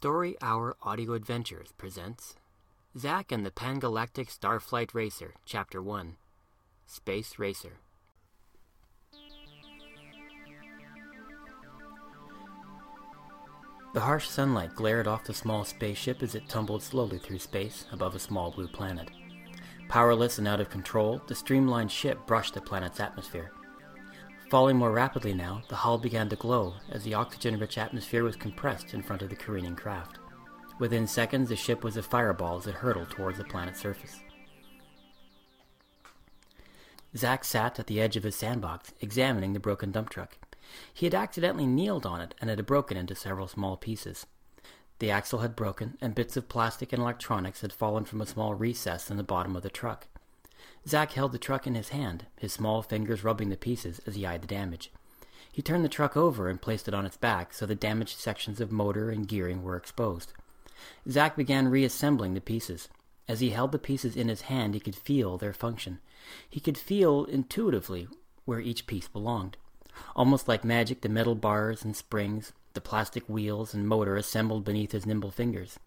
Story Hour Audio Adventures presents Zack and the Pangalactic Starflight Racer, Chapter 1 Space Racer. The harsh sunlight glared off the small spaceship as it tumbled slowly through space above a small blue planet. Powerless and out of control, the streamlined ship brushed the planet's atmosphere. Falling more rapidly now, the hull began to glow as the oxygen-rich atmosphere was compressed in front of the careening craft. Within seconds, the ship was a fireball as it hurtled towards the planet's surface. Zack sat at the edge of his sandbox, examining the broken dump truck. He had accidentally kneeled on it and it had broken into several small pieces. The axle had broken, and bits of plastic and electronics had fallen from a small recess in the bottom of the truck. Zack held the truck in his hand, his small fingers rubbing the pieces as he eyed the damage. He turned the truck over and placed it on its back so the damaged sections of motor and gearing were exposed. Zack began reassembling the pieces. As he held the pieces in his hand, he could feel their function. He could feel intuitively where each piece belonged. Almost like magic, the metal bars and springs, the plastic wheels and motor assembled beneath his nimble fingers.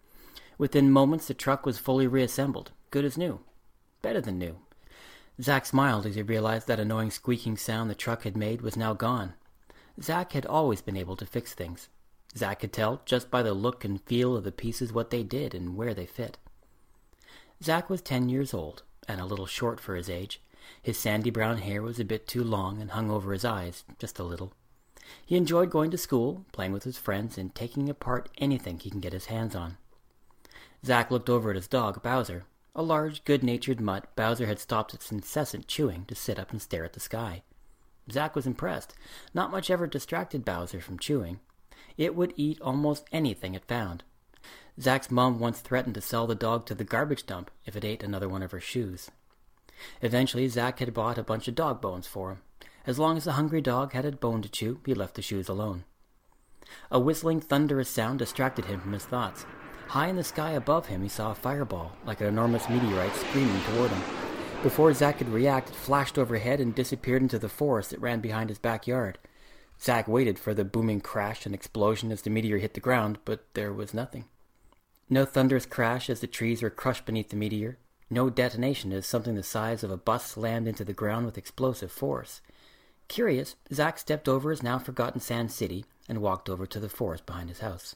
Within moments, the truck was fully reassembled, good as new. Better than new. Zack smiled as he realized that annoying squeaking sound the truck had made was now gone. Zack had always been able to fix things. Zack could tell just by the look and feel of the pieces what they did and where they fit. Zack was ten years old, and a little short for his age. His sandy brown hair was a bit too long and hung over his eyes, just a little. He enjoyed going to school, playing with his friends, and taking apart anything he can get his hands on. Zack looked over at his dog, Bowser. A large, good-natured mutt, Bowser had stopped its incessant chewing to sit up and stare at the sky. Zack was impressed. Not much ever distracted Bowser from chewing. It would eat almost anything it found. Zack's mom once threatened to sell the dog to the garbage dump if it ate another one of her shoes. Eventually, Zack had bought a bunch of dog bones for him. As long as the hungry dog had a bone to chew, he left the shoes alone. A whistling, thunderous sound distracted him from his thoughts. High in the sky above him, he saw a fireball, like an enormous meteorite, screaming toward him. Before Zack could react, it flashed overhead and disappeared into the forest that ran behind his backyard. Zack waited for the booming crash and explosion as the meteor hit the ground, but there was nothing. No thunderous crash as the trees were crushed beneath the meteor. No detonation as something the size of a bus slammed into the ground with explosive force. Curious, Zack stepped over his now forgotten Sand City and walked over to the forest behind his house.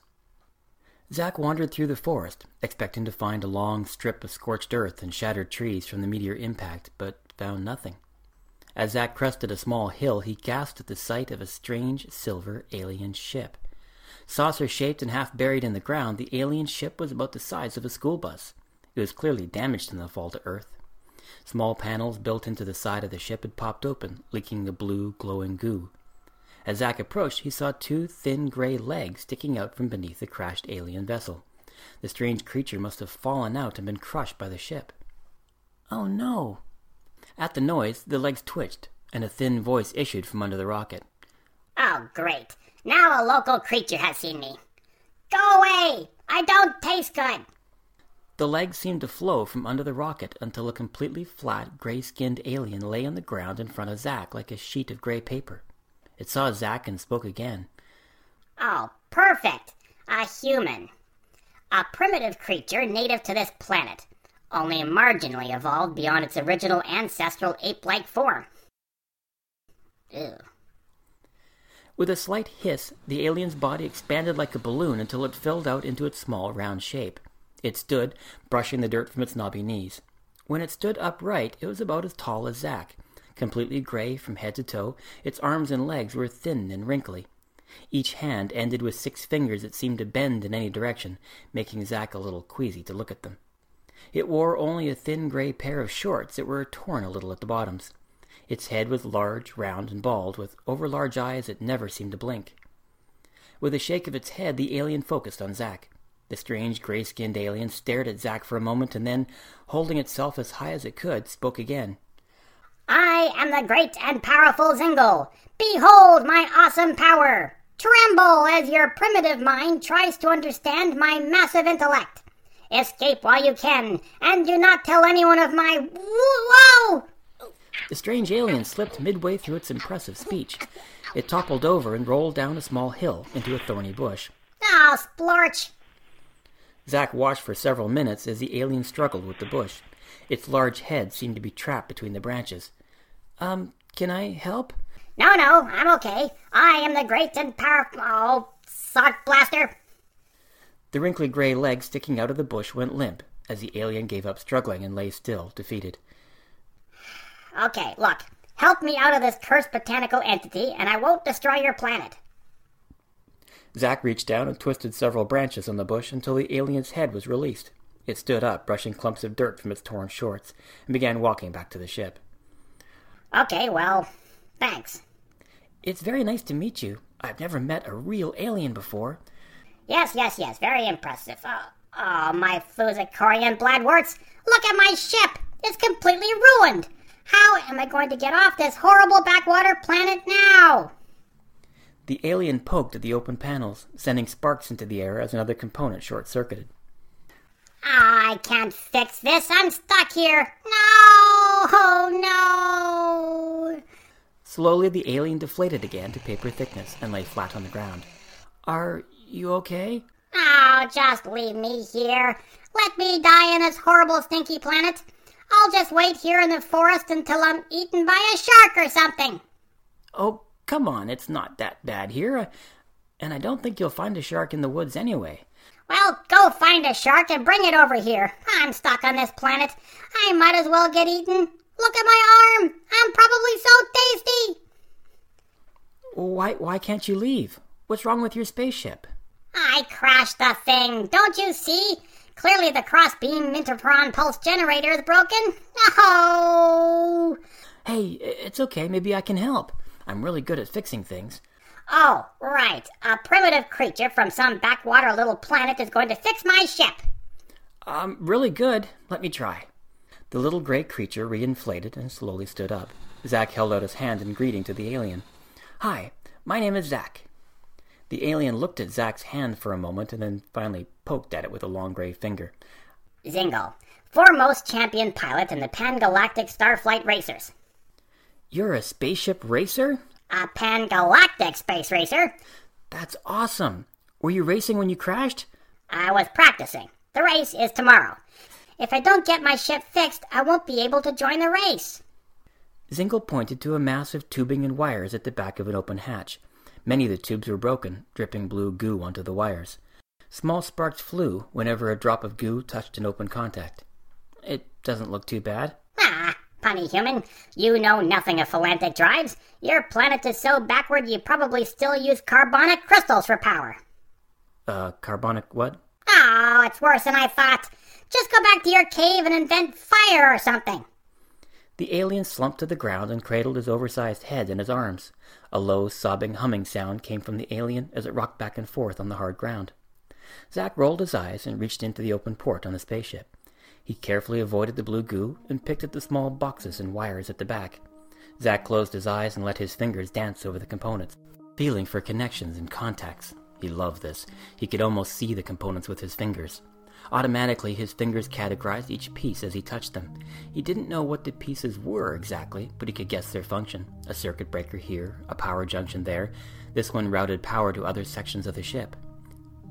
Zack wandered through the forest, expecting to find a long strip of scorched earth and shattered trees from the meteor impact, but found nothing. As Zack crested a small hill, he gasped at the sight of a strange silver alien ship. Saucer shaped and half buried in the ground, the alien ship was about the size of a school bus. It was clearly damaged in the fall to earth. Small panels built into the side of the ship had popped open, leaking the blue, glowing goo. As Zack approached, he saw two thin gray legs sticking out from beneath the crashed alien vessel. The strange creature must have fallen out and been crushed by the ship. Oh no! At the noise, the legs twitched, and a thin voice issued from under the rocket. Oh, great. Now a local creature has seen me. Go away! I don't taste good! The legs seemed to flow from under the rocket until a completely flat, gray skinned alien lay on the ground in front of Zack like a sheet of gray paper. It saw Zack and spoke again. Oh, perfect! A human. A primitive creature native to this planet, only marginally evolved beyond its original ancestral ape like form. Ew. With a slight hiss, the alien's body expanded like a balloon until it filled out into its small, round shape. It stood, brushing the dirt from its knobby knees. When it stood upright, it was about as tall as Zack. Completely gray from head to toe, its arms and legs were thin and wrinkly. Each hand ended with six fingers that seemed to bend in any direction, making Zack a little queasy to look at them. It wore only a thin gray pair of shorts that were torn a little at the bottoms. Its head was large, round, and bald, with overlarge eyes that never seemed to blink. With a shake of its head, the alien focused on Zack. The strange, gray skinned alien stared at Zack for a moment and then, holding itself as high as it could, spoke again. I am the great and powerful Zingle. Behold my awesome power. Tremble as your primitive mind tries to understand my massive intellect. Escape while you can, and do not tell anyone of my. Whoa! The strange alien slipped midway through its impressive speech. It toppled over and rolled down a small hill into a thorny bush. Oh, splorch! Zack watched for several minutes as the alien struggled with the bush. Its large head seemed to be trapped between the branches. Um, can I help? No, no, I'm okay. I am the great and powerful. Oh, sock blaster. The wrinkly gray leg sticking out of the bush went limp as the alien gave up struggling and lay still, defeated. Okay, look. Help me out of this cursed botanical entity, and I won't destroy your planet. Zack reached down and twisted several branches on the bush until the alien's head was released. It stood up, brushing clumps of dirt from its torn shorts, and began walking back to the ship. Okay, well, thanks. It's very nice to meet you. I've never met a real alien before. Yes, yes, yes, very impressive. Oh, oh my Fusicorian Bladwarts! Look at my ship! It's completely ruined! How am I going to get off this horrible backwater planet now? The alien poked at the open panels, sending sparks into the air as another component short circuited. I can't fix this. I'm stuck here. No! Oh no! Slowly, the alien deflated again to paper thickness and lay flat on the ground. Are you okay? Oh, just leave me here. Let me die in this horrible, stinky planet. I'll just wait here in the forest until I'm eaten by a shark or something. Oh, come on, it's not that bad here. And I don't think you'll find a shark in the woods anyway. Well, go find a shark and bring it over here. I'm stuck on this planet. I might as well get eaten. Look at my arm. I'm probably so tasty. Why why can't you leave? What's wrong with your spaceship? I crashed the thing. Don't you see? Clearly the cross-beam interferon pulse generator is broken. Oh! Hey, it's okay. Maybe I can help. I'm really good at fixing things. Oh, right. A primitive creature from some backwater little planet is going to fix my ship. I'm really good. Let me try. The little gray creature reinflated and slowly stood up. Zack held out his hand in greeting to the alien. Hi, my name is Zack. The alien looked at Zack's hand for a moment and then finally poked at it with a long gray finger. Zingle, foremost champion pilot in the Pan-Galactic Starflight Racers. You're a spaceship racer? A Pan-Galactic space racer. That's awesome. Were you racing when you crashed? I was practicing. The race is tomorrow. If I don't get my ship fixed, I won't be able to join the race. Zingle pointed to a mass of tubing and wires at the back of an open hatch. Many of the tubes were broken, dripping blue goo onto the wires. Small sparks flew whenever a drop of goo touched an open contact. It doesn't look too bad. Ah, punny human, you know nothing of phalantic drives. Your planet is so backward you probably still use carbonic crystals for power. Uh, carbonic what? Oh, it's worse than I thought. Just go back to your cave and invent fire or something. The alien slumped to the ground and cradled his oversized head in his arms. A low, sobbing humming sound came from the alien as it rocked back and forth on the hard ground. Zack rolled his eyes and reached into the open port on the spaceship. He carefully avoided the blue goo and picked at the small boxes and wires at the back. Zack closed his eyes and let his fingers dance over the components, feeling for connections and contacts. He loved this. He could almost see the components with his fingers. Automatically, his fingers categorized each piece as he touched them. He didn't know what the pieces were exactly, but he could guess their function. A circuit breaker here, a power junction there. This one routed power to other sections of the ship.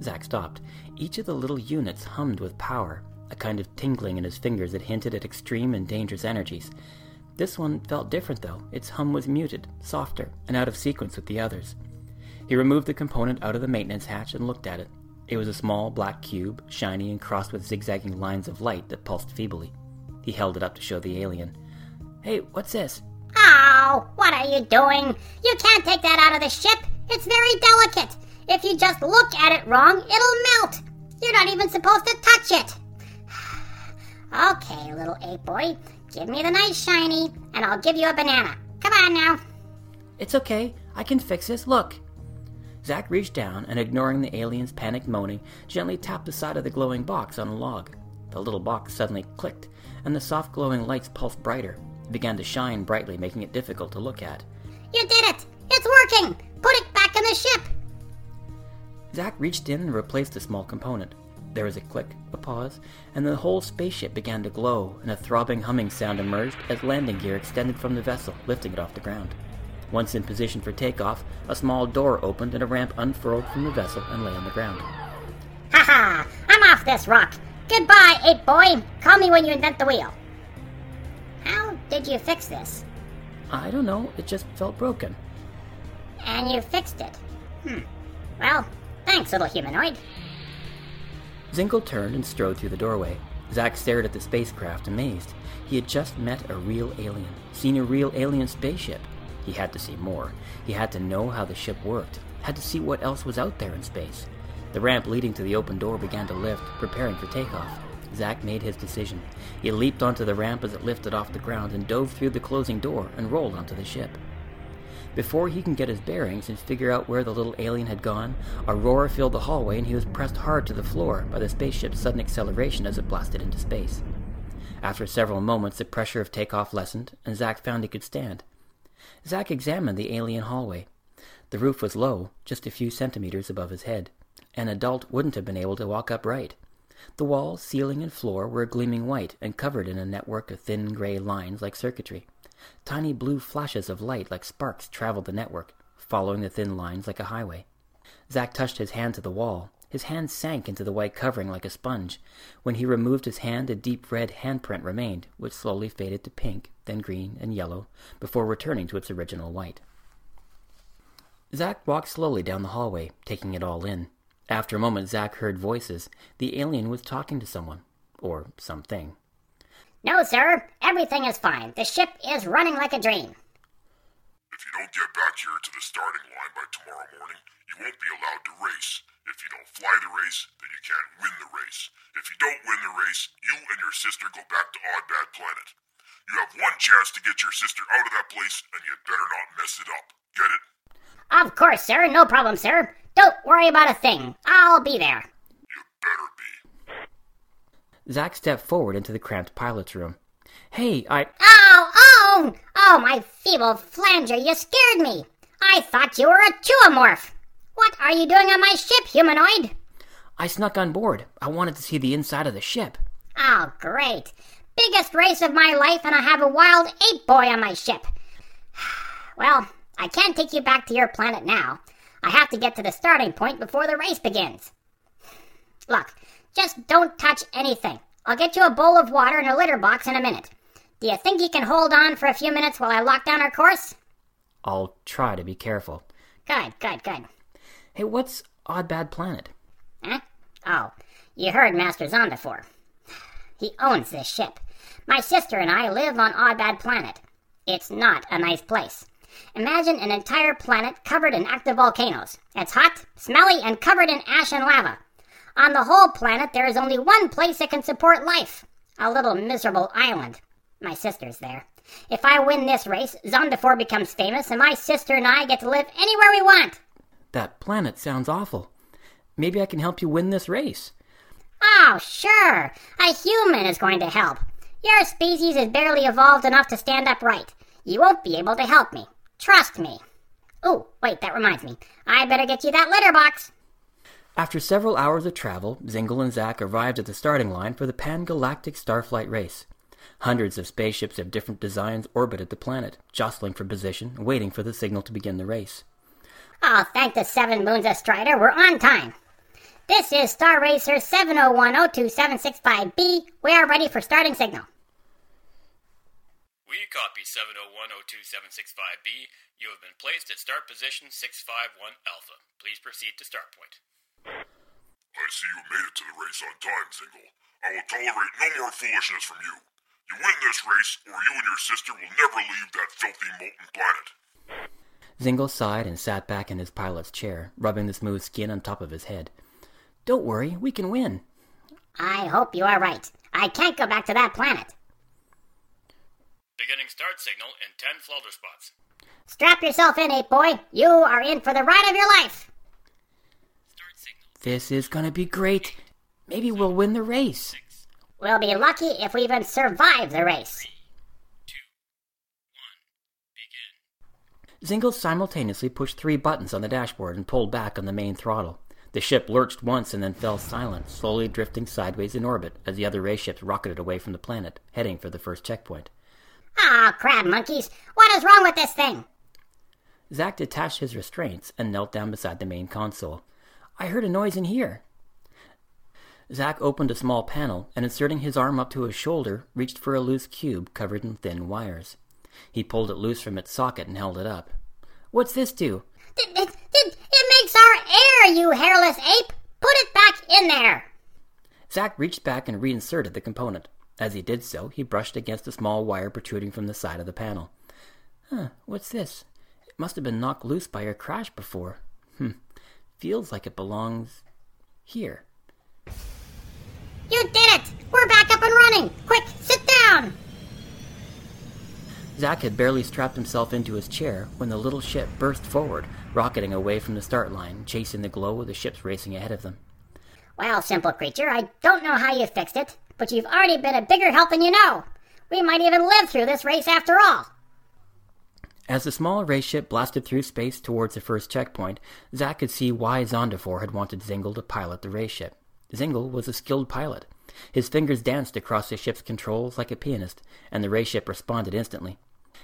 Zack stopped. Each of the little units hummed with power, a kind of tingling in his fingers that hinted at extreme and dangerous energies. This one felt different, though. Its hum was muted, softer, and out of sequence with the others. He removed the component out of the maintenance hatch and looked at it. It was a small black cube, shiny and crossed with zigzagging lines of light that pulsed feebly. He held it up to show the alien. Hey, what's this? Oh, what are you doing? You can't take that out of the ship. It's very delicate. If you just look at it wrong, it'll melt. You're not even supposed to touch it. okay, little ape boy, give me the nice shiny, and I'll give you a banana. Come on now. It's okay. I can fix this. Look. Zack reached down and, ignoring the alien's panicked moaning, gently tapped the side of the glowing box on a log. The little box suddenly clicked, and the soft glowing lights pulsed brighter. It began to shine brightly, making it difficult to look at. You did it! It's working! Put it back in the ship! Zack reached in and replaced the small component. There was a click, a pause, and the whole spaceship began to glow, and a throbbing humming sound emerged as landing gear extended from the vessel, lifting it off the ground. Once in position for takeoff, a small door opened and a ramp unfurled from the vessel and lay on the ground. Ha ha! I'm off this rock. Goodbye, ape boy. Call me when you invent the wheel. How did you fix this? I don't know, it just felt broken. And you fixed it. Hmm. Well, thanks, little humanoid. Zingle turned and strode through the doorway. Zack stared at the spacecraft, amazed. He had just met a real alien, seen a real alien spaceship. He had to see more. He had to know how the ship worked, had to see what else was out there in space. The ramp leading to the open door began to lift, preparing for takeoff. Zack made his decision. He leaped onto the ramp as it lifted off the ground and dove through the closing door and rolled onto the ship. Before he can get his bearings and figure out where the little alien had gone, a roar filled the hallway and he was pressed hard to the floor by the spaceship's sudden acceleration as it blasted into space. After several moments, the pressure of takeoff lessened, and Zack found he could stand. Zack examined the alien hallway. The roof was low, just a few centimeters above his head. An adult wouldn't have been able to walk upright. The walls, ceiling, and floor were gleaming white and covered in a network of thin gray lines like circuitry. Tiny blue flashes of light like sparks traveled the network, following the thin lines like a highway. Zack touched his hand to the wall. His hand sank into the white covering like a sponge. When he removed his hand, a deep red handprint remained, which slowly faded to pink, then green and yellow, before returning to its original white. Zack walked slowly down the hallway, taking it all in. After a moment, Zack heard voices. The alien was talking to someone. Or something. No, sir. Everything is fine. The ship is running like a dream. If you don't get back here to the starting line by tomorrow morning, you won't be allowed to race. If you don't fly the race, then you can't win the race. If you don't win the race, you and your sister go back to Odd Bad Planet. You have one chance to get your sister out of that place, and you better not mess it up. Get it? Of course, sir. No problem, sir. Don't worry about a thing. I'll be there. You better be. Zack stepped forward into the cramped pilot's room. Hey, I. Oh, oh! Oh, my feeble flanger, you scared me! I thought you were a Chuomorph! What are you doing on my ship, humanoid? I snuck on board. I wanted to see the inside of the ship. Oh, great. Biggest race of my life, and I have a wild ape boy on my ship. Well, I can't take you back to your planet now. I have to get to the starting point before the race begins. Look, just don't touch anything. I'll get you a bowl of water and a litter box in a minute. Do you think you can hold on for a few minutes while I lock down our course? I'll try to be careful. Good, good, good. Hey, what's Odd Bad Planet? Huh? Oh, you heard Master Zondafor. He owns this ship. My sister and I live on Odd Bad Planet. It's not a nice place. Imagine an entire planet covered in active volcanoes. It's hot, smelly, and covered in ash and lava. On the whole planet, there is only one place that can support life a little miserable island. My sister's there. If I win this race, Zondafor becomes famous, and my sister and I get to live anywhere we want. That planet sounds awful. Maybe I can help you win this race. Oh, sure. A human is going to help. Your species is barely evolved enough to stand upright. You won't be able to help me. Trust me. Oh, wait, that reminds me. I better get you that litter box. After several hours of travel, Zingle and Zack arrived at the starting line for the Pan-Galactic Starflight race. Hundreds of spaceships of different designs orbited the planet, jostling for position, waiting for the signal to begin the race. Oh, thank the seven moons of Strider, we're on time. This is Star Racer 701-02765B. We are ready for starting signal. We copy 701-02765B. You have been placed at start position 651 Alpha. Please proceed to start point. I see you made it to the race on time, Zingle. I will tolerate no more foolishness from you. You win this race, or you and your sister will never leave that filthy molten planet. Zingle sighed and sat back in his pilot's chair, rubbing the smooth skin on top of his head. Don't worry, we can win. I hope you are right. I can't go back to that planet. Beginning start signal in 10 flutter spots. Strap yourself in, ape boy. You are in for the ride of your life. Start signal. This is gonna be great. Maybe we'll win the race. We'll be lucky if we even survive the race. Two, one, begin. Zingle simultaneously pushed three buttons on the dashboard and pulled back on the main throttle. The ship lurched once and then fell silent, slowly drifting sideways in orbit as the other ray ships rocketed away from the planet, heading for the first checkpoint. Ah, crab monkeys. What is wrong with this thing? Zack detached his restraints and knelt down beside the main console. I heard a noise in here. Zack opened a small panel and, inserting his arm up to his shoulder, reached for a loose cube covered in thin wires. He pulled it loose from its socket and held it up. What's this do? It, it, it, it makes our air, you hairless ape! Put it back in there! Zack reached back and reinserted the component. As he did so, he brushed against a small wire protruding from the side of the panel. Huh, what's this? It must have been knocked loose by your crash before. Hmm, feels like it belongs here. You did it! We're back up and running! Quick, sit down! Zack had barely strapped himself into his chair when the little ship burst forward, rocketing away from the start line, chasing the glow of the ships racing ahead of them. Well, simple creature, I don't know how you fixed it, but you've already been a bigger help than you know. We might even live through this race after all. As the small race ship blasted through space towards the first checkpoint, Zack could see why Zondafor had wanted Zingle to pilot the race ship. Zingle was a skilled pilot. His fingers danced across the ship's controls like a pianist, and the ray ship responded instantly.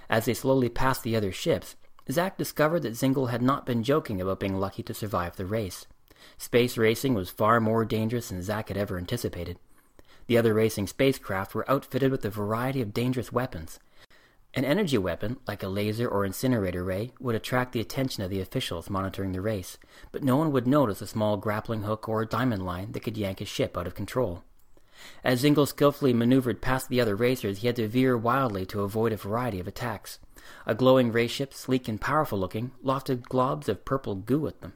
As they slowly passed the other ships, Zack discovered that Zingle had not been joking about being lucky to survive the race. Space racing was far more dangerous than Zack had ever anticipated. The other racing spacecraft were outfitted with a variety of dangerous weapons. An energy weapon, like a laser or incinerator ray, would attract the attention of the officials monitoring the race, but no one would notice a small grappling hook or a diamond line that could yank a ship out of control. As Zingle skillfully maneuvered past the other racers, he had to veer wildly to avoid a variety of attacks. A glowing race ship, sleek and powerful looking, lofted globs of purple goo at them.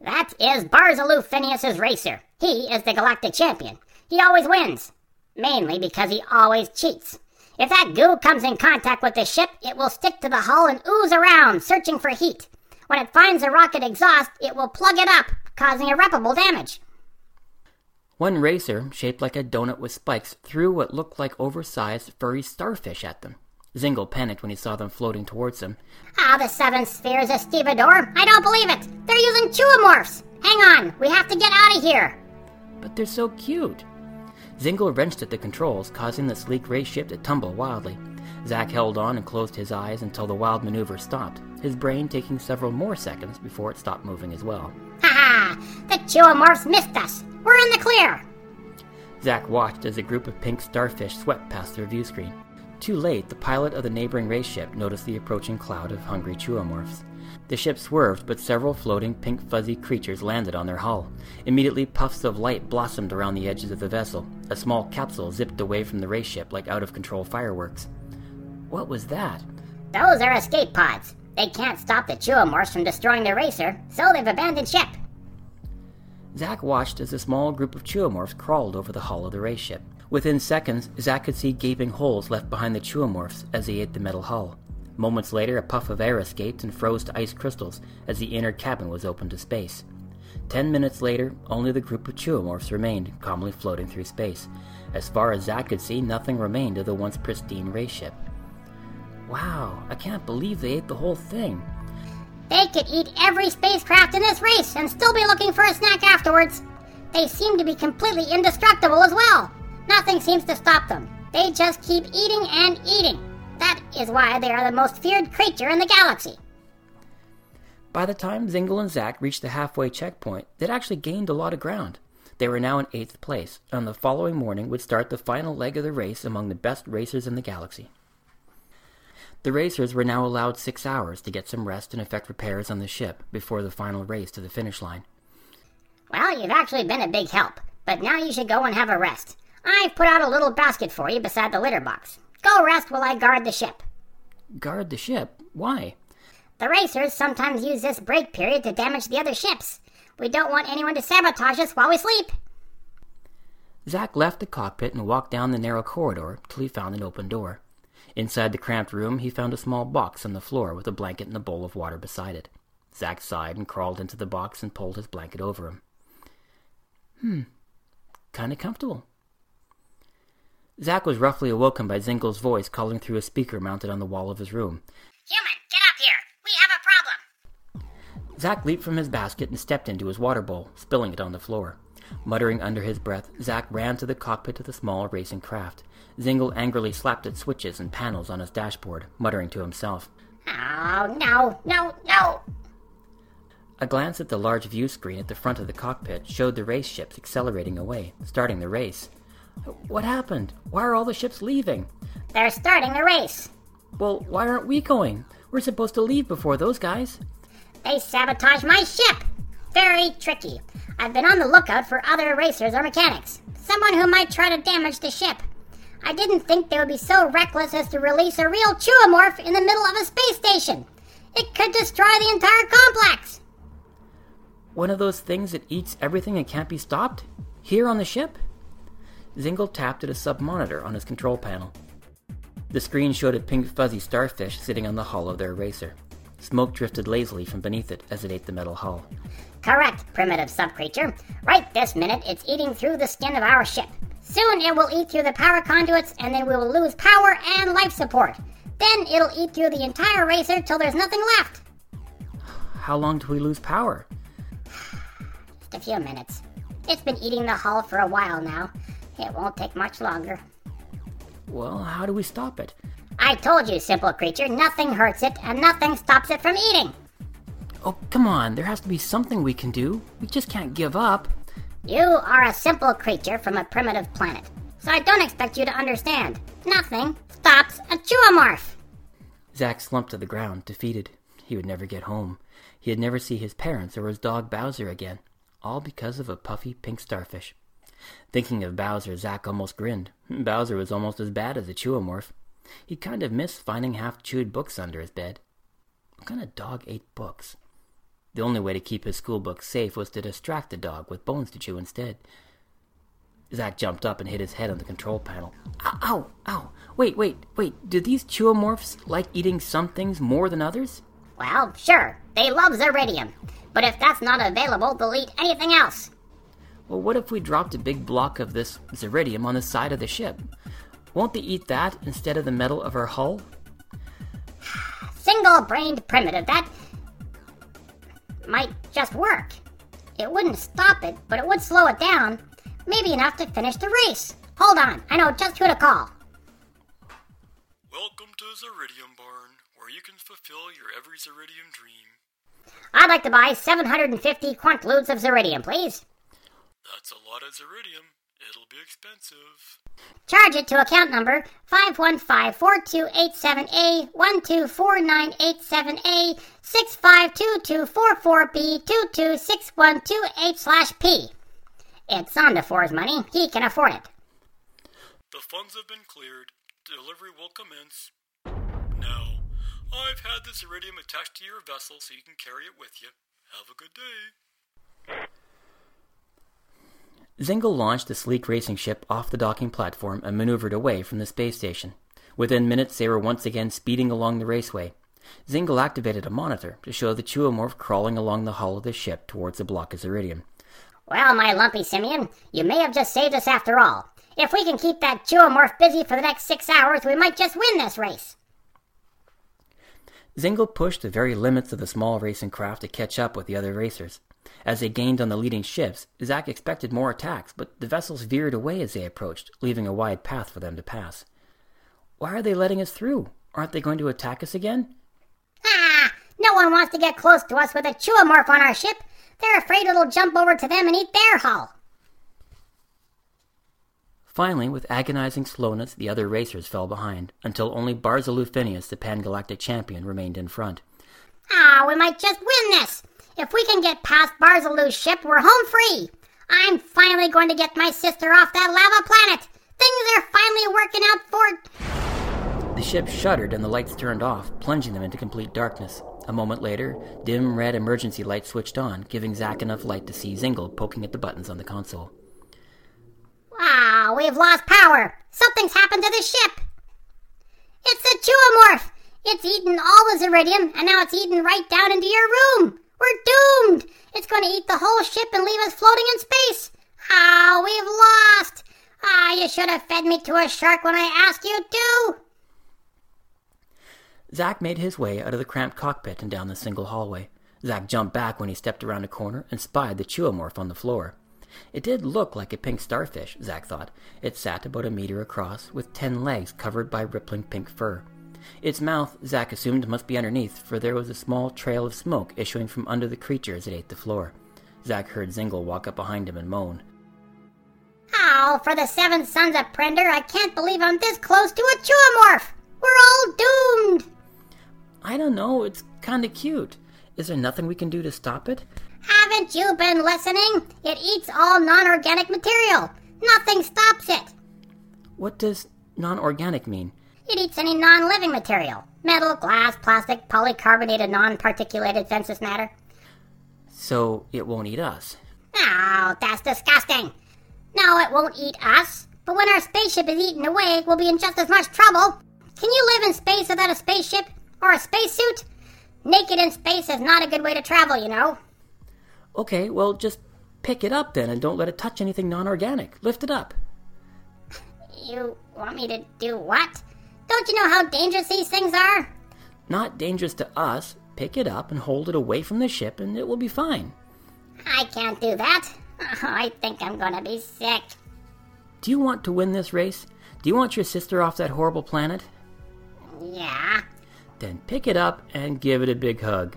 That is Barzaloo Phineas's racer. He is the galactic champion. He always wins. Mainly because he always cheats. If that goo comes in contact with the ship, it will stick to the hull and ooze around, searching for heat. When it finds the rocket exhaust, it will plug it up, causing irreparable damage. One racer, shaped like a donut with spikes, threw what looked like oversized furry starfish at them. Zingle panicked when he saw them floating towards him. Ah, the seven spheres of Stevedore! I don't believe it! They're using Chuomorphs! Hang on, we have to get out of here! But they're so cute! Zingle wrenched at the controls, causing the sleek race ship to tumble wildly. Zack held on and closed his eyes until the wild maneuver stopped, his brain taking several more seconds before it stopped moving as well. The Chuomorphs missed us! We're in the clear! Zack watched as a group of pink starfish swept past their view screen. Too late, the pilot of the neighboring race ship noticed the approaching cloud of hungry Chuomorphs. The ship swerved, but several floating pink fuzzy creatures landed on their hull. Immediately, puffs of light blossomed around the edges of the vessel. A small capsule zipped away from the race ship like out of control fireworks. What was that? Those are escape pods. They can't stop the Chuomorphs from destroying the racer, so they've abandoned ship. Zack watched as a small group of Chuomorphs crawled over the hull of the race ship. Within seconds, Zack could see gaping holes left behind the Chuomorphs as they ate the metal hull. Moments later, a puff of air escaped and froze to ice crystals as the inner cabin was opened to space. Ten minutes later, only the group of Chuomorphs remained, calmly floating through space. As far as Zack could see, nothing remained of the once pristine race ship. Wow, I can't believe they ate the whole thing. They could eat every spacecraft in this race and still be looking for a snack afterwards. They seem to be completely indestructible as well. Nothing seems to stop them. They just keep eating and eating. That is why they are the most feared creature in the galaxy. By the time Zingle and Zack reached the halfway checkpoint, they'd actually gained a lot of ground. They were now in eighth place, and the following morning would start the final leg of the race among the best racers in the galaxy. The racers were now allowed six hours to get some rest and effect repairs on the ship before the final race to the finish line. Well, you've actually been a big help, but now you should go and have a rest. I've put out a little basket for you beside the litter box. Go rest while I guard the ship. Guard the ship? Why? The racers sometimes use this break period to damage the other ships. We don't want anyone to sabotage us while we sleep. Zack left the cockpit and walked down the narrow corridor till he found an open door. Inside the cramped room, he found a small box on the floor with a blanket and a bowl of water beside it. Zack sighed and crawled into the box and pulled his blanket over him. Hmm, kinda comfortable. Zack was roughly awoken by Zingle's voice calling through a speaker mounted on the wall of his room. Human, get up here! We have a problem! Zack leaped from his basket and stepped into his water bowl, spilling it on the floor. Muttering under his breath, Zack ran to the cockpit of the small racing craft. Zingle angrily slapped at switches and panels on his dashboard, muttering to himself. Oh, no, no, no! A glance at the large view screen at the front of the cockpit showed the race ships accelerating away, starting the race. What happened? Why are all the ships leaving? They're starting the race. Well, why aren't we going? We're supposed to leave before those guys. They sabotaged my ship. Very tricky. I've been on the lookout for other racers or mechanics. Someone who might try to damage the ship. I didn't think they would be so reckless as to release a real Chuomorph in the middle of a space station. It could destroy the entire complex. One of those things that eats everything and can't be stopped? Here on the ship? Zingle tapped at a sub-monitor on his control panel. The screen showed a pink fuzzy starfish sitting on the hull of their racer. Smoke drifted lazily from beneath it as it ate the metal hull. Correct, primitive subcreature. Right this minute, it's eating through the skin of our ship. Soon it will eat through the power conduits, and then we will lose power and life support. Then it'll eat through the entire racer till there's nothing left. How long do we lose power? Just a few minutes. It's been eating the hull for a while now. It won't take much longer. Well, how do we stop it? I told you, simple creature, nothing hurts it and nothing stops it from eating. Oh, come on, there has to be something we can do. We just can't give up. You are a simple creature from a primitive planet, so I don't expect you to understand. Nothing stops a Chuomorph. Zack slumped to the ground, defeated. He would never get home. He'd never see his parents or his dog Bowser again, all because of a puffy pink starfish. Thinking of Bowser, Zack almost grinned. Bowser was almost as bad as a Chuomorph. He kind of missed finding half-chewed books under his bed. What kind of dog ate books? The only way to keep his school books safe was to distract the dog with bones to chew instead. Zack jumped up and hit his head on the control panel. Ow, ow, ow. Wait, wait, wait. Do these Chuomorphs like eating some things more than others? Well, sure, they love Zeridium. But if that's not available, they'll eat anything else. Well, what if we dropped a big block of this Zeridium on the side of the ship? Won't they eat that instead of the metal of our hull? Single brained primitive, that might just work. It wouldn't stop it, but it would slow it down. Maybe enough to finish the race. Hold on, I know just who to call. Welcome to Zeridium Barn, where you can fulfill your every Zeridium dream. I'd like to buy 750 quantloods of Zeridium, please. That's a lot of Zeridium. It'll be expensive. Charge it to account number 515-4287A, 124987A, 652244B, 226128 slash P. It's on Zondafor's money. He can afford it. The funds have been cleared. Delivery will commence. Now, I've had this Zeridium attached to your vessel so you can carry it with you. Have a good day. Zingle launched the sleek racing ship off the docking platform and maneuvered away from the space station. Within minutes, they were once again speeding along the raceway. Zingle activated a monitor to show the Chuomorph crawling along the hull of the ship towards the block of Zeridium. Well, my lumpy simian, you may have just saved us after all. If we can keep that Chuomorph busy for the next six hours, we might just win this race. Zingle pushed the very limits of the small racing craft to catch up with the other racers. As they gained on the leading ships, Zack expected more attacks, but the vessels veered away as they approached, leaving a wide path for them to pass. Why are they letting us through? Aren't they going to attack us again? Ah! No one wants to get close to us with a Chuomorph on our ship. They're afraid it'll jump over to them and eat their hull. Finally, with agonizing slowness, the other racers fell behind, until only Barzalou Phineas, the Pan-Galactic champion, remained in front. Ah, we might just win this. If we can get past Barzalou's ship, we're home free. I'm finally going to get my sister off that lava planet. Things are finally working out for. The ship shuddered and the lights turned off, plunging them into complete darkness. A moment later, dim red emergency lights switched on, giving Zack enough light to see Zingle poking at the buttons on the console. Wow, we've lost power. Something's happened to the ship. It's the Chuomorph. It's eaten all the Zeridium, and now it's eaten right down into your room. We're doomed. It's going to eat the whole ship and leave us floating in space. Ah, we've lost. Ah, you should have fed me to a shark when I asked you to. Zack made his way out of the cramped cockpit and down the single hallway. Zack jumped back when he stepped around a corner and spied the Chuomorph on the floor. It did look like a pink starfish, Zack thought. It sat about a meter across, with ten legs covered by rippling pink fur. Its mouth, Zack assumed, must be underneath, for there was a small trail of smoke issuing from under the creature as it ate the floor. Zack heard Zingle walk up behind him and moan. Oh, for the seven sons of Prender, I can't believe I'm this close to a Chuomorph! We're all doomed! I don't know, it's kinda cute. Is there nothing we can do to stop it? Haven't you been listening? It eats all non organic material. Nothing stops it. What does non organic mean? It eats any non living material metal, glass, plastic, polycarbonated, non particulated census matter. So it won't eat us. Oh, that's disgusting. No, it won't eat us. But when our spaceship is eaten away, we'll be in just as much trouble. Can you live in space without a spaceship? Or a spacesuit? Naked in space is not a good way to travel, you know. Okay, well, just pick it up then and don't let it touch anything non organic. Lift it up. You want me to do what? Don't you know how dangerous these things are? Not dangerous to us. Pick it up and hold it away from the ship and it will be fine. I can't do that. I think I'm gonna be sick. Do you want to win this race? Do you want your sister off that horrible planet? Yeah. Then pick it up and give it a big hug.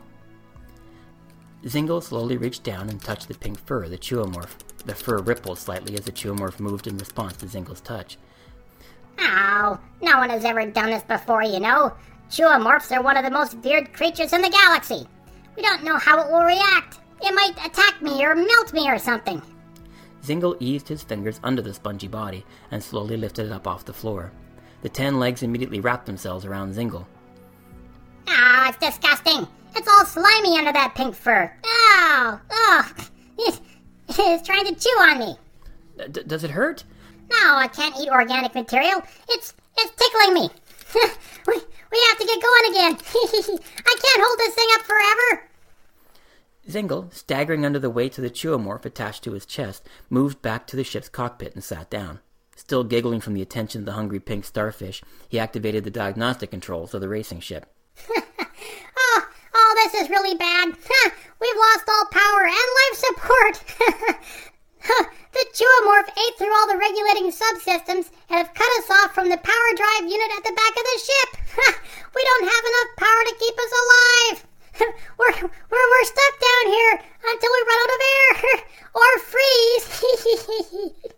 Zingle slowly reached down and touched the pink fur of the Chuomorph. The fur rippled slightly as the Chuomorph moved in response to Zingle's touch. Oh, no one has ever done this before, you know. Chuomorphs are one of the most feared creatures in the galaxy. We don't know how it will react. It might attack me or melt me or something. Zingle eased his fingers under the spongy body and slowly lifted it up off the floor. The ten legs immediately wrapped themselves around Zingle. Ah, it's disgusting. It's all slimy under that pink fur. Oh, oh, it's, it's trying to chew on me. D- does it hurt? No, I can't eat organic material. It's it's tickling me. we we have to get going again. I can't hold this thing up forever. Zingle, staggering under the weight of the Chuomorph attached to his chest, moved back to the ship's cockpit and sat down. Still giggling from the attention of the hungry pink starfish, he activated the diagnostic controls of the racing ship. oh, oh, this is really bad. We've lost all power and life support. Ate through all the regulating subsystems and have cut us off from the power drive unit at the back of the ship. we don't have enough power to keep us alive. we're, we're, we're stuck down here until we run out of air or freeze.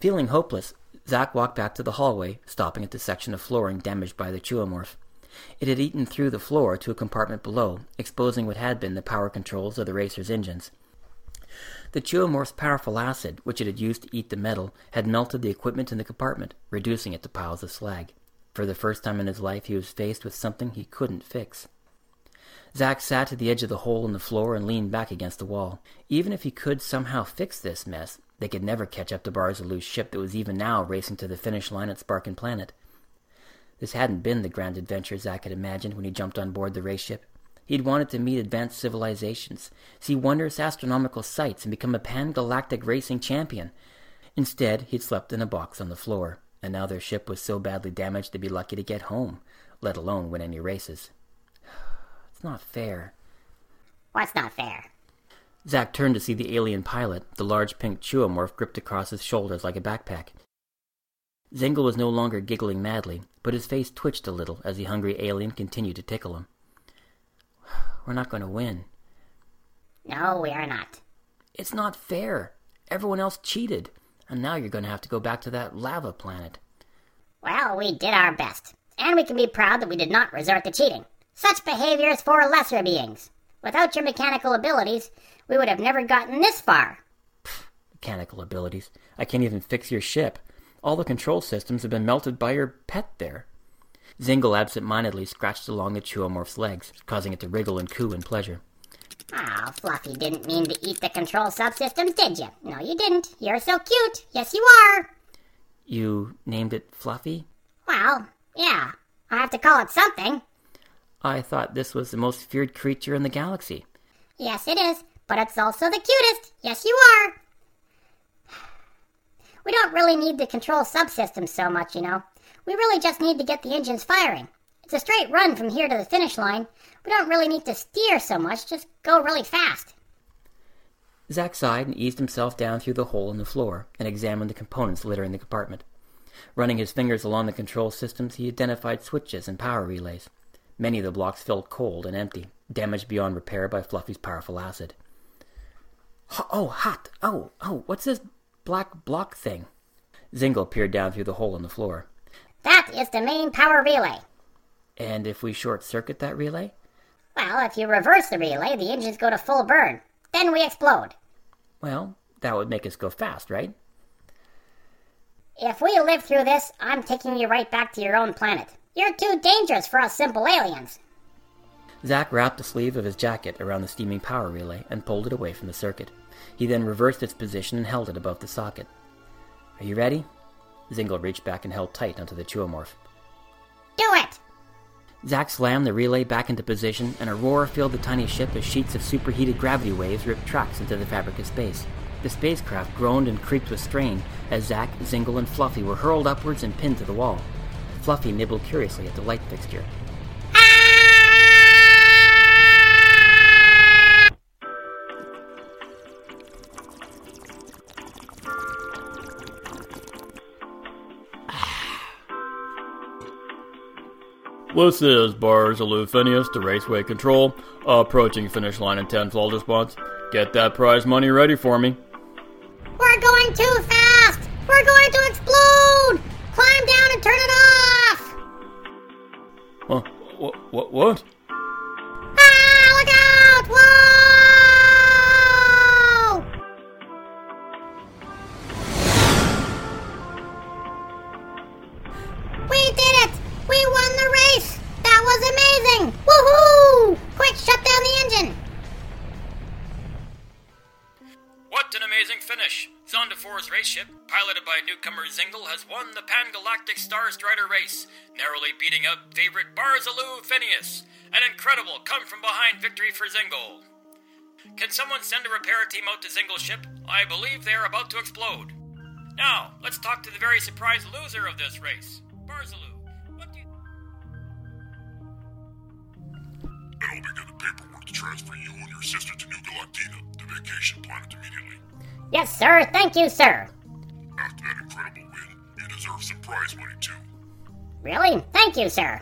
Feeling hopeless, Zack walked back to the hallway, stopping at the section of flooring damaged by the Chuomorph. It had eaten through the floor to a compartment below, exposing what had been the power controls of the racer's engines. The Chuomorph's powerful acid, which it had used to eat the metal, had melted the equipment in the compartment, reducing it to piles of slag. For the first time in his life, he was faced with something he couldn't fix. Zack sat at the edge of the hole in the floor and leaned back against the wall. Even if he could somehow fix this mess, they could never catch up to Barzaloo's ship that was even now racing to the finish line at Sparkin Planet. This hadn't been the grand adventure Zack had imagined when he jumped on board the race ship. He'd wanted to meet advanced civilizations, see wondrous astronomical sights, and become a pan-galactic racing champion. Instead, he'd slept in a box on the floor, and now their ship was so badly damaged they'd be lucky to get home, let alone win any races. It's not fair. What's not fair? Zack turned to see the alien pilot, the large pink Chuomorph gripped across his shoulders like a backpack. Zingle was no longer giggling madly, but his face twitched a little as the hungry alien continued to tickle him. We're not going to win. No, we are not. It's not fair. Everyone else cheated, and now you're going to have to go back to that lava planet. Well, we did our best, and we can be proud that we did not resort to cheating. Such behavior is for lesser beings. Without your mechanical abilities, we would have never gotten this far. Mechanical abilities. I can't even fix your ship. All the control systems have been melted by your pet there. Zingle absent-mindedly scratched along the Chuomorph's legs, causing it to wriggle and coo in pleasure. Ah, oh, Fluffy didn't mean to eat the control subsystems, did you? No, you didn't. You're so cute. Yes, you are. You named it Fluffy? Well, yeah. I have to call it something. I thought this was the most feared creature in the galaxy. Yes, it is, but it's also the cutest. Yes, you are. We don't really need the control subsystems so much, you know. We really just need to get the engines firing. It's a straight run from here to the finish line. We don't really need to steer so much, just go really fast. Zack sighed and eased himself down through the hole in the floor and examined the components littering the compartment. Running his fingers along the control systems, he identified switches and power relays. Many of the blocks felt cold and empty, damaged beyond repair by Fluffy's powerful acid. Oh, hot! Oh, oh, what's this black block thing? Zingle peered down through the hole in the floor. That is the main power relay. And if we short circuit that relay? Well, if you reverse the relay, the engines go to full burn. Then we explode. Well, that would make us go fast, right? If we live through this, I'm taking you right back to your own planet. You're too dangerous for us simple aliens. Zack wrapped the sleeve of his jacket around the steaming power relay and pulled it away from the circuit. He then reversed its position and held it above the socket. Are you ready? Zingle reached back and held tight onto the Chuomorph. Do it! Zack slammed the relay back into position, and a roar filled the tiny ship as sheets of superheated gravity waves ripped tracks into the fabric of space. The spacecraft groaned and creaked with strain as Zack, Zingle, and Fluffy were hurled upwards and pinned to the wall. Fluffy nibbled curiously at the light fixture. This is Barzalou Phineas to Raceway Control, approaching finish line in 10 flawless spots. Get that prize money ready for me. We're going too fast! We're going to explode! Climb down and turn it off! Huh? What? What? What? What an amazing finish! Zonda 4's race ship, piloted by newcomer Zingle, has won the Pan Galactic Star Strider race, narrowly beating out favorite Barzalou Phineas. An incredible come from behind victory for Zingle. Can someone send a repair team out to Zingle's ship? I believe they are about to explode. Now, let's talk to the very surprised loser of this race. And I'll begin the paperwork to transfer you and your sister to New Galactina, the vacation planet, immediately. Yes, sir. Thank you, sir. After that incredible win, you deserve some prize money too. Really? Thank you, sir.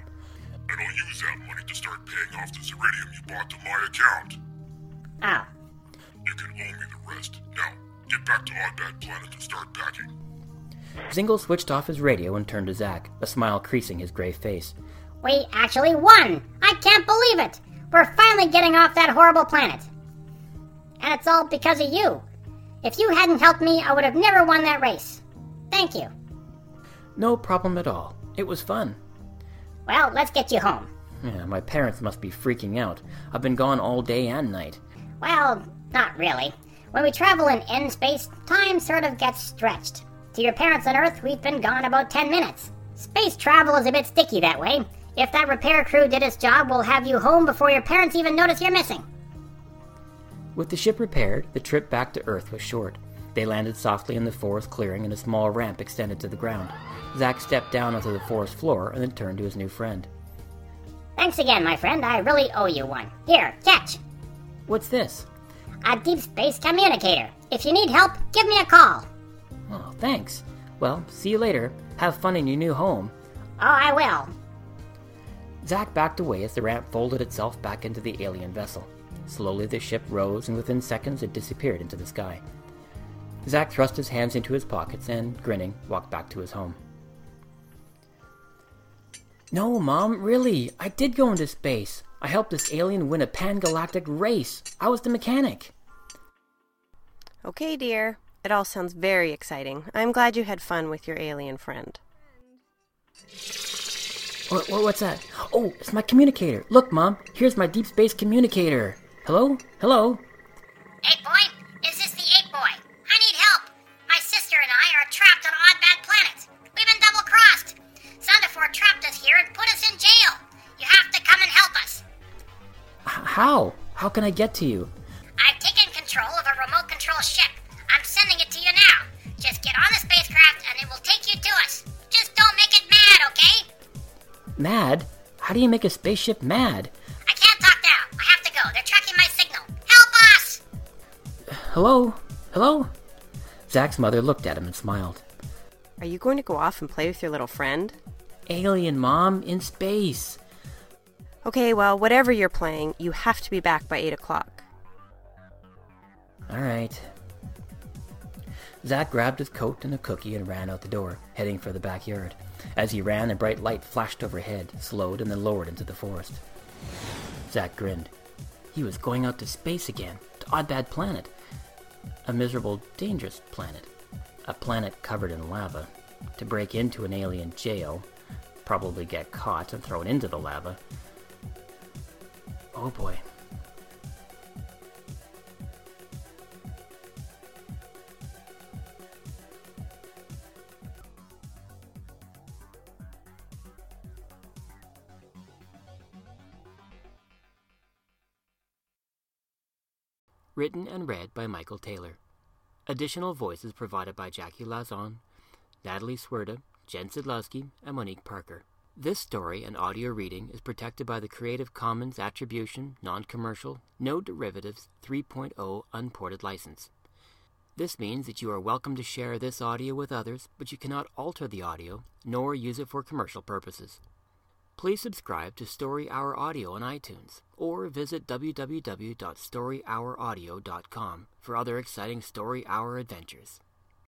And I'll use that money to start paying off the Zeridium you bought to my account. Oh. You can owe me the rest. Now, get back to Oddbad Planet and start packing. Zingle switched off his radio and turned to Zack, a smile creasing his gray face. We actually won! I can't believe it! We're finally getting off that horrible planet. And it's all because of you. If you hadn't helped me, I would have never won that race. Thank you. No problem at all. It was fun. Well, let's get you home. Yeah, my parents must be freaking out. I've been gone all day and night. Well, not really. When we travel in N space, time sort of gets stretched. To your parents on Earth, we've been gone about 10 minutes. Space travel is a bit sticky that way. If that repair crew did its job, we'll have you home before your parents even notice you're missing. With the ship repaired, the trip back to Earth was short. They landed softly in the forest clearing and a small ramp extended to the ground. Zack stepped down onto the forest floor and then turned to his new friend. Thanks again, my friend. I really owe you one. Here, catch. What's this? A deep space communicator. If you need help, give me a call. Oh, thanks. Well, see you later. Have fun in your new home. Oh, I will. Zack backed away as the ramp folded itself back into the alien vessel. Slowly the ship rose, and within seconds it disappeared into the sky. Zack thrust his hands into his pockets and, grinning, walked back to his home. No, Mom, really. I did go into space. I helped this alien win a pan galactic race. I was the mechanic. Okay, dear. It all sounds very exciting. I'm glad you had fun with your alien friend. What, what, what's that? Oh, it's my communicator. Look, Mom, here's my deep space communicator. Hello? Hello? Eight boy, is this the eight boy? I need help. My sister and I are trapped on Oddbad Planet. We've been double crossed. Zondafor trapped us here and put us in jail. You have to come and help us. How? How can I get to you? I've taken control of a remote control ship. I'm sending it to you now. Just get on the spacecraft and it will take you to us. Just don't make it mad, okay? Mad? How do you make a spaceship mad? Hello? Hello? Zack's mother looked at him and smiled. Are you going to go off and play with your little friend? Alien, Mom, in space. Okay, well, whatever you're playing, you have to be back by 8 o'clock. All right. Zack grabbed his coat and a cookie and ran out the door, heading for the backyard. As he ran, a bright light flashed overhead, slowed, and then lowered into the forest. Zack grinned. He was going out to space again, to Oddbad Planet. A miserable, dangerous planet. A planet covered in lava. To break into an alien jail, probably get caught and thrown into the lava. Oh boy. Written and read by Michael Taylor. Additional voices provided by Jackie Lazon, Natalie Swerda, Jen Sidlowski, and Monique Parker. This story and audio reading is protected by the Creative Commons Attribution, Non-Commercial, No Derivatives 3.0 Unported License. This means that you are welcome to share this audio with others, but you cannot alter the audio nor use it for commercial purposes. Please subscribe to Story Hour Audio on iTunes or visit www.storyhouraudio.com for other exciting Story Hour adventures.